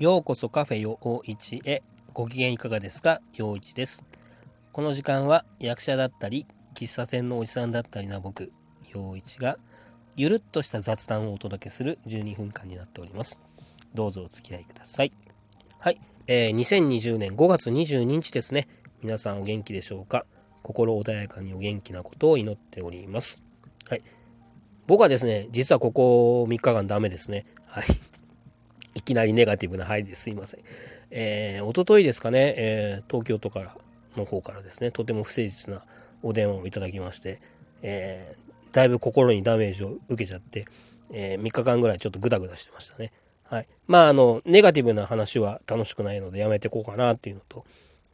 ようこそカフェ陽一へ。ご機嫌いかがですか？陽一です。この時間は役者だったり喫茶店のおじさんだったりな僕陽一がゆるっとした雑談をお届けする12分間になっております。どうぞお付き合いください。はい、えー、2020年5月22日ですね。皆さんお元気でしょうか？心穏やかにお元気なことを祈っております。はい。僕はですね実はここ3日間ダメですね。はい。いきなりネガティブな入りですいません。えー、おとといですかね、えー、東京都からの方からですね、とても不誠実なお電話をいただきまして、えー、だいぶ心にダメージを受けちゃって、えー、3日間ぐらいちょっとグダグダしてましたね。はい。まあ、あの、ネガティブな話は楽しくないのでやめてこうかなっていうのと、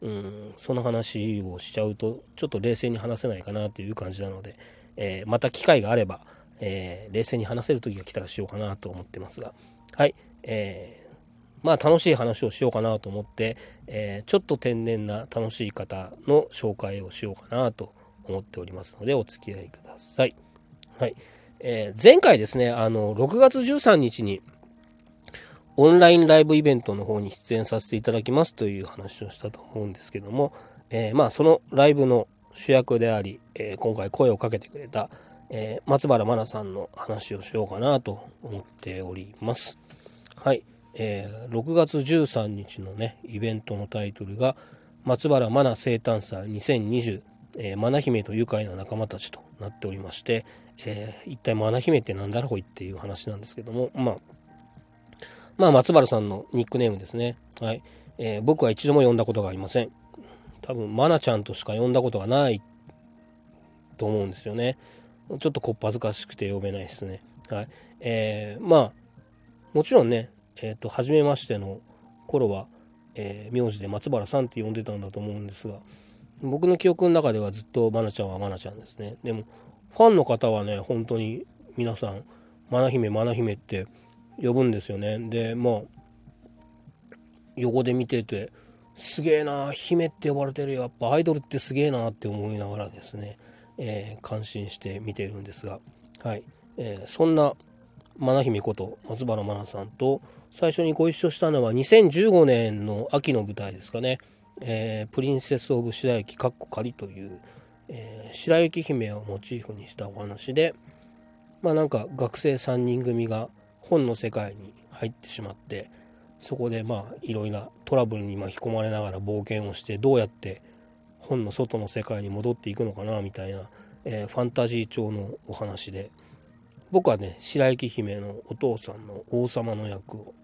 うん、その話をしちゃうと、ちょっと冷静に話せないかなっていう感じなので、えー、また機会があれば、えー、冷静に話せる時が来たらしようかなと思ってますが、はい。えー、まあ楽しい話をしようかなと思って、えー、ちょっと天然な楽しい方の紹介をしようかなと思っておりますのでお付き合いください。はい。えー、前回ですね、あの、6月13日にオンラインライブイベントの方に出演させていただきますという話をしたと思うんですけども、えー、まあそのライブの主役であり、えー、今回声をかけてくれた、えー、松原真奈さんの話をしようかなと思っております。はい、えー、6月13日のねイベントのタイトルが「松原マナ生誕祭2020、えー、マナ姫と愉快な仲間たち」となっておりまして、えー、一体マナ姫って何だろういっていう話なんですけどもまあまあ松原さんのニックネームですね。はい、えー、僕は一度も呼んだことがありません。多分マナちゃんとしか呼んだことがないと思うんですよね。ちょっとこっぱずかしくて呼べないですね。はい。えー、まあもちろんね、えっ、ー、と、初めましての頃は、えー、名字で松原さんって呼んでたんだと思うんですが、僕の記憶の中ではずっとマナちゃんはマナちゃんですね。でも、ファンの方はね、本当に皆さん、マナ姫、マナ姫って呼ぶんですよね。で、まあ、横で見てて、すげえな、姫って呼ばれてるよ。やっぱアイドルってすげえなって思いながらですね、えー、感心して見ているんですが、はい。えー、そんな愛姫こと松原愛さんと最初にご一緒したのは2015年の秋の舞台ですかね「えー、プリンセス・オブ白雪」かっこ仮という、えー、白雪姫をモチーフにしたお話でまあなんか学生3人組が本の世界に入ってしまってそこでまあいろいろなトラブルに巻き込まれながら冒険をしてどうやって本の外の世界に戻っていくのかなみたいな、えー、ファンタジー調のお話で僕はね白雪姫のお父さんの王様の役を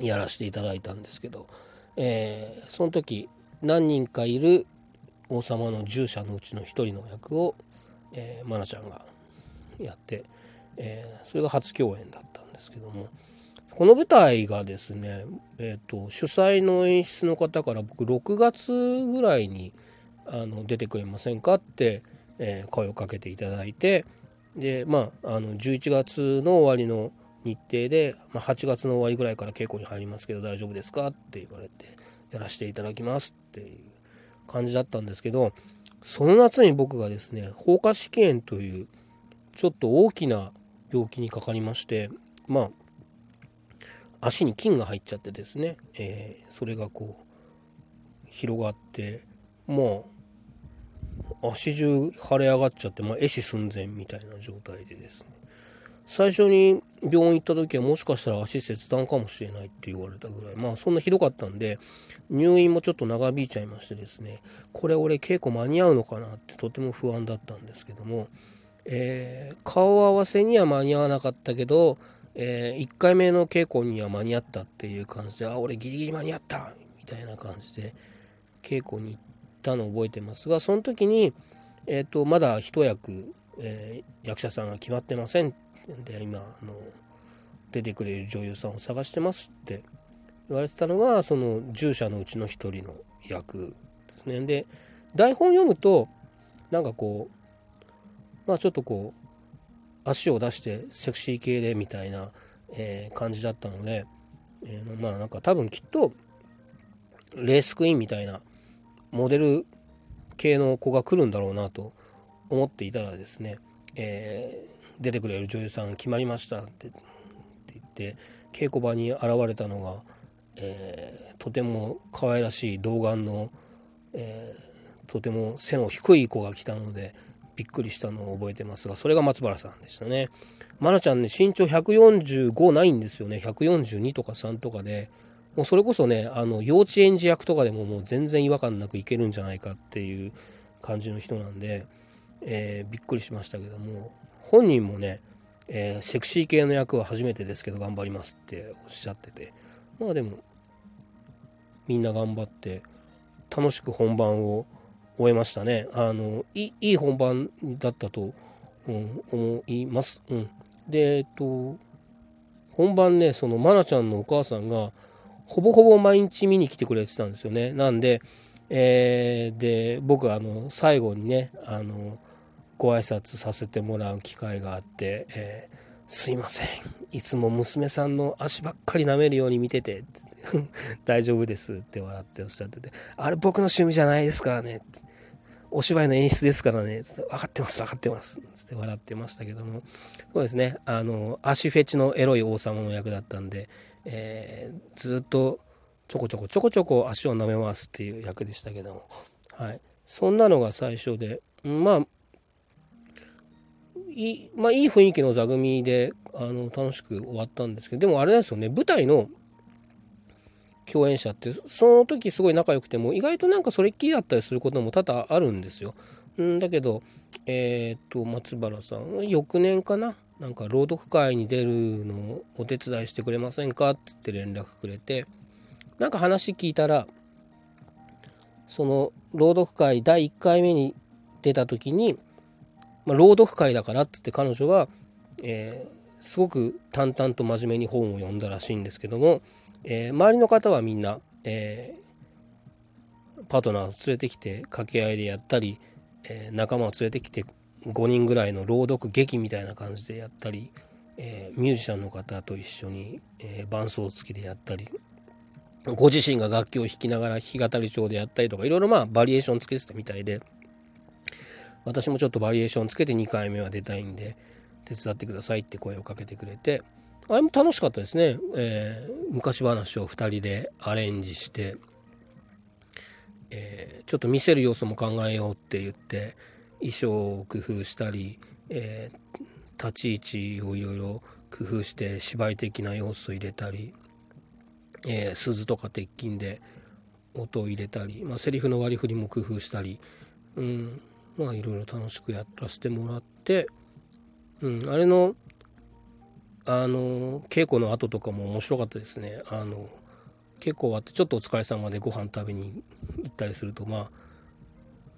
やらせていただいたんですけど、えー、その時何人かいる王様の従者のうちの一人の役を、えー、愛菜ちゃんがやって、えー、それが初共演だったんですけどもこの舞台がですね、えーと、主催の演出の方から僕6月ぐらいにあの出てくれませんかって、えー、声をかけていただいて、でまああの11月の終わりの日程で、まあ、8月の終わりぐらいから稽古に入りますけど大丈夫ですか？って言われてやらせていただきますっていう感じだったんですけどその夏に僕がですね放火試験というちょっと大きな病気にかかりましてまあ足に菌が入っちゃってですね、えー、それがこう広がってもう足中腫れ上がっちゃって、まあ、壊死寸前みたいな状態でですね。最初に病院行った時はもしかしたら足切断かもしれないって言われたぐらい。まあそんなひどかったんで入院もちょっと長引いちゃいましてですね。これ俺稽古間に合うのかなってとても不安だったんですけども、えー、顔合わせには間に合わなかったけど、えー、1回目の稽古には間に合ったっていう感じであ俺ギリギリ間に合ったみたいな感じで稽古に行ったのを覚えてますがその時に、えーと、まだ一役、えー、役者さんが決まってませんで今あの出てくれる女優さんを探してますって言われてたのがその従者のうちの一人の役ですね。で台本読むとなんかこうまあちょっとこう足を出してセクシー系でみたいな、えー、感じだったので、えー、まあなんか多分きっとレースクイーンみたいなモデル系の子が来るんだろうなと思っていたらですね、えー、出てくれる女優さん決まりましたって言って稽古場に現れたのが、えー、とても可愛らしい童顔の、えー、とても背の低い子が来たのでびっくりしたのを覚えてますがそれが松原さんでしたね。愛菜ちゃんね身長145ないんですよね142とか3とかでもうそれこそねあの幼稚園児役とかでももう全然違和感なくいけるんじゃないかっていう感じの人なんで、えー、びっくりしましたけども本人もね、えー、セクシー系の役は初めてですけど頑張りますっておっしゃっててまあでもみんな頑張って楽しく本番を終えましたね。あのいい本番だったと、思います、うん、でえっと本番ねその愛菜ちゃんのお母さんがほぼほぼ毎日見に来てくれてたんですよね。なんでえー、で僕あの最後にねあのご挨拶させてもらう機会があって「えー、すいません。いつも娘さんの足ばっかり舐めるように見てて 大丈夫です」って笑っておっしゃってて「あれ僕の趣味じゃないですからね」お芝居の演出ですからね、分かってます、分かってます、つって笑ってましたけども、そうですね、あの、足フェチのエロい王様の役だったんで、えー、ずっとちょこちょこちょこちょこ足を舐めますっていう役でしたけども、はい、そんなのが最初でまあいい,、まあ、いい雰囲気の座組であの楽しく終わったんですけどでもあれなんですよね。舞台の共演者ってその時すごい仲良くても意外となんかそれっきりだったりすることも多々あるんですよ。んだけどえっ、と松原さん翌年かななんか朗読会に出るのをお手伝いしてくれませんかって言って連絡くれてなんか話聞いたらその朗読会第1回目に出た時に、まあ、朗読会だからっつって彼女は、えー、すごく淡々と真面目に本を読んだらしいんですけども、えー、周りの方はみんな、えー、パートナーを連れてきて掛け合いでやったり、え仲間を連れてきて5人ぐらいの朗読劇みたいな感じでやったり、えミュージシャンの方と一緒に、え伴奏付きでやったりご自身が楽器を弾きながら弾き語り調でやったりとかいろいろまあバリエーションつけてたみたいで私もちょっとバリエーションつけて2回目は出たいんで手伝ってくださいって声をかけてくれてあれも楽しかったですね、えー、昔話を2人でアレンジして、えー、ちょっと見せる要素も考えようって言って衣装を工夫したり、えー、立ち位置をいろいろ工夫して芝居的な要素を入れたりえー、鈴とか鉄筋で音を入れたり、まあ、セリフの割り振りも工夫したり、うん、まあいろいろ楽しくやらせてもらって、うん、あれのあの稽古の後とかも面白かったですね。あの結構終わってちょっとお疲れ様でご飯食べに行ったりするとまあ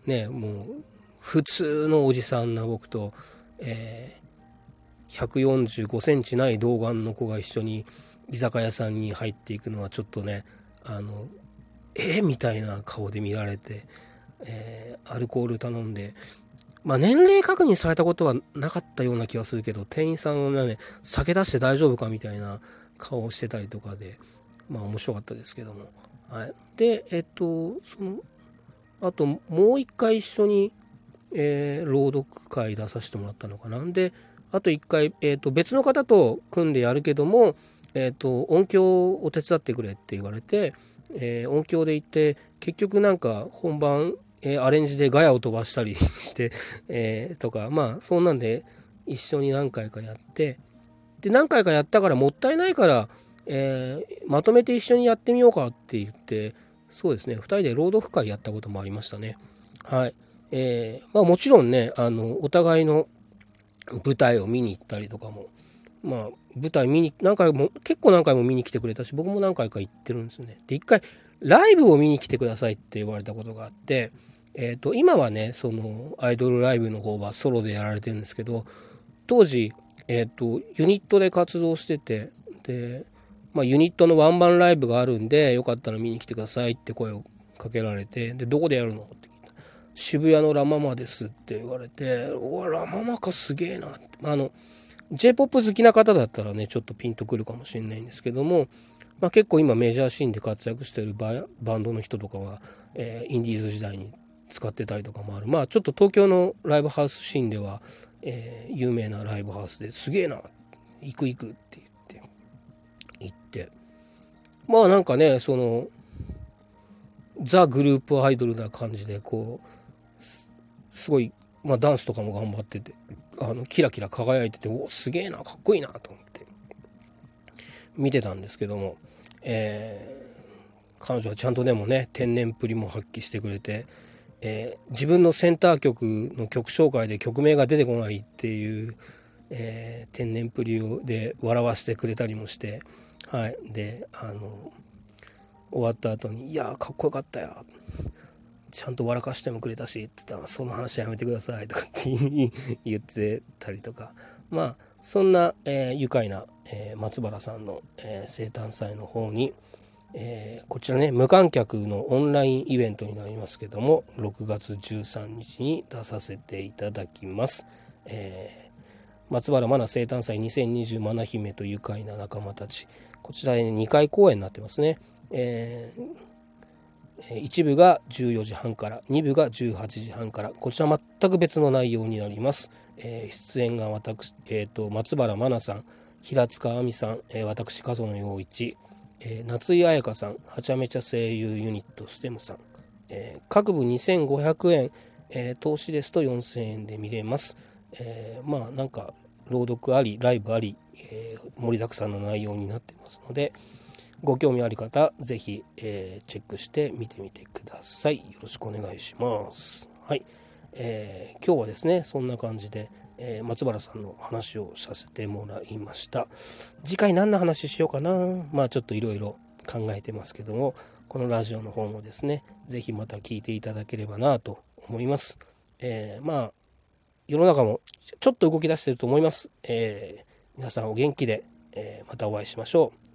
ねもう普通のおじさんな僕と、えー、145センチない童顔の子が一緒に居酒屋さんに入っていくのはちょっとねあのえー、みたいな顔で見られて、えー、アルコール頼んでまあ年齢確認されたことはなかったような気がするけど店員さんがね酒出して大丈夫かみたいな顔をしてたりとかでまあ面白かったですけども、はい、でえっとそのあともう一回一緒に、えー、朗読会出させてもらったのかなであと一回、えー、と別の方と組んでやるけどもえーと、音響を手伝ってくれって言われて、えー、音響で行って結局なんか本番、えー、アレンジでガヤを飛ばしたりして、えー、とかまあそんなんで一緒に何回かやってで何回かやったからもったいないから、えまとめて一緒にやってみようかって言ってそうですね2人で朗読会やったこともありましたね。はいえまあ、もちろんねあのお互いの舞台を見に行ったりとかもまあ舞台見に何回も結構何回も見に来てくれたし僕も何回か行ってるんですね。で一回ライブを見に来てくださいって言われたことがあって、えーと、今はねそのアイドルライブの方はソロでやられてるんですけど当時、えーと、ユニットで活動しててで、まあ、ユニットのワンマンライブがあるんでよかったら見に来てくださいって声をかけられてでどこでやるのって渋谷のラ・ママですって言われて「おラ・ママかすげえな」あの J-POP 好きな方だったらねちょっとピンとくるかもしれないんですけども、まあ、結構今メジャーシーンで活躍してるバンドの人とかは、えー、インディーズ時代に使ってたりとかもある。まあちょっと東京のライブハウスシーンでは、えー、有名なライブハウスですげえな。行く行くって言って行って。まあなんかねそのザ・グループアイドルな感じでこうすごい、まあ、ダンスとかも頑張っててあのキラキラ輝いてておすげえなかっこいいなと思って見てたんですけども、えー、彼女はちゃんとでもね天然プリも発揮してくれて、えー、自分のセンター曲の曲紹介で曲名が出てこないっていう、えー、天然プリをで笑わせてくれたりもして、はい、であの終わった後に「いやかっこよかったよ」ちゃんと笑かしてもくれたしって言ったら「その話やめてください」とかって言ってたりとかまあそんな、えー、愉快な、えー、松原さんの、えー、生誕祭の方に、えこちらね無観客のオンラインイベントになりますけども6月13日に出させていただきます。え松原愛菜生誕祭2020愛姫と愉快な仲間たちこちらで、2回公演になってますね。えー、1部が14時半から2部が18時半からこちら全く別の内容になります、えー、出演が私、えーと、松原真奈さん平塚亜美さん、えー、私加藤陽一、えー、夏井彩香さんはちゃめちゃ声優ユニットステムさん、えー、各部2500円、えー、投資ですと4000円で見れます、えー、まあなんか朗読ありライブあり、えー、盛りだくさんの内容になってますので、ご興味ある方、ぜひ、えー、チェックして見てみてください。よろしくお願いします。はい。えー、今日はですね、そんな感じで、えー、松原さんの話をさせてもらいました。次回何の話しようかな？まあちょっといろいろ考えてますけども、このラジオの方もですね、ぜひまた聞いていただければなと思います。えー、まあ、世の中もちょっと動き出してると思います。え、皆さんお元気で、えまたお会いしましょう。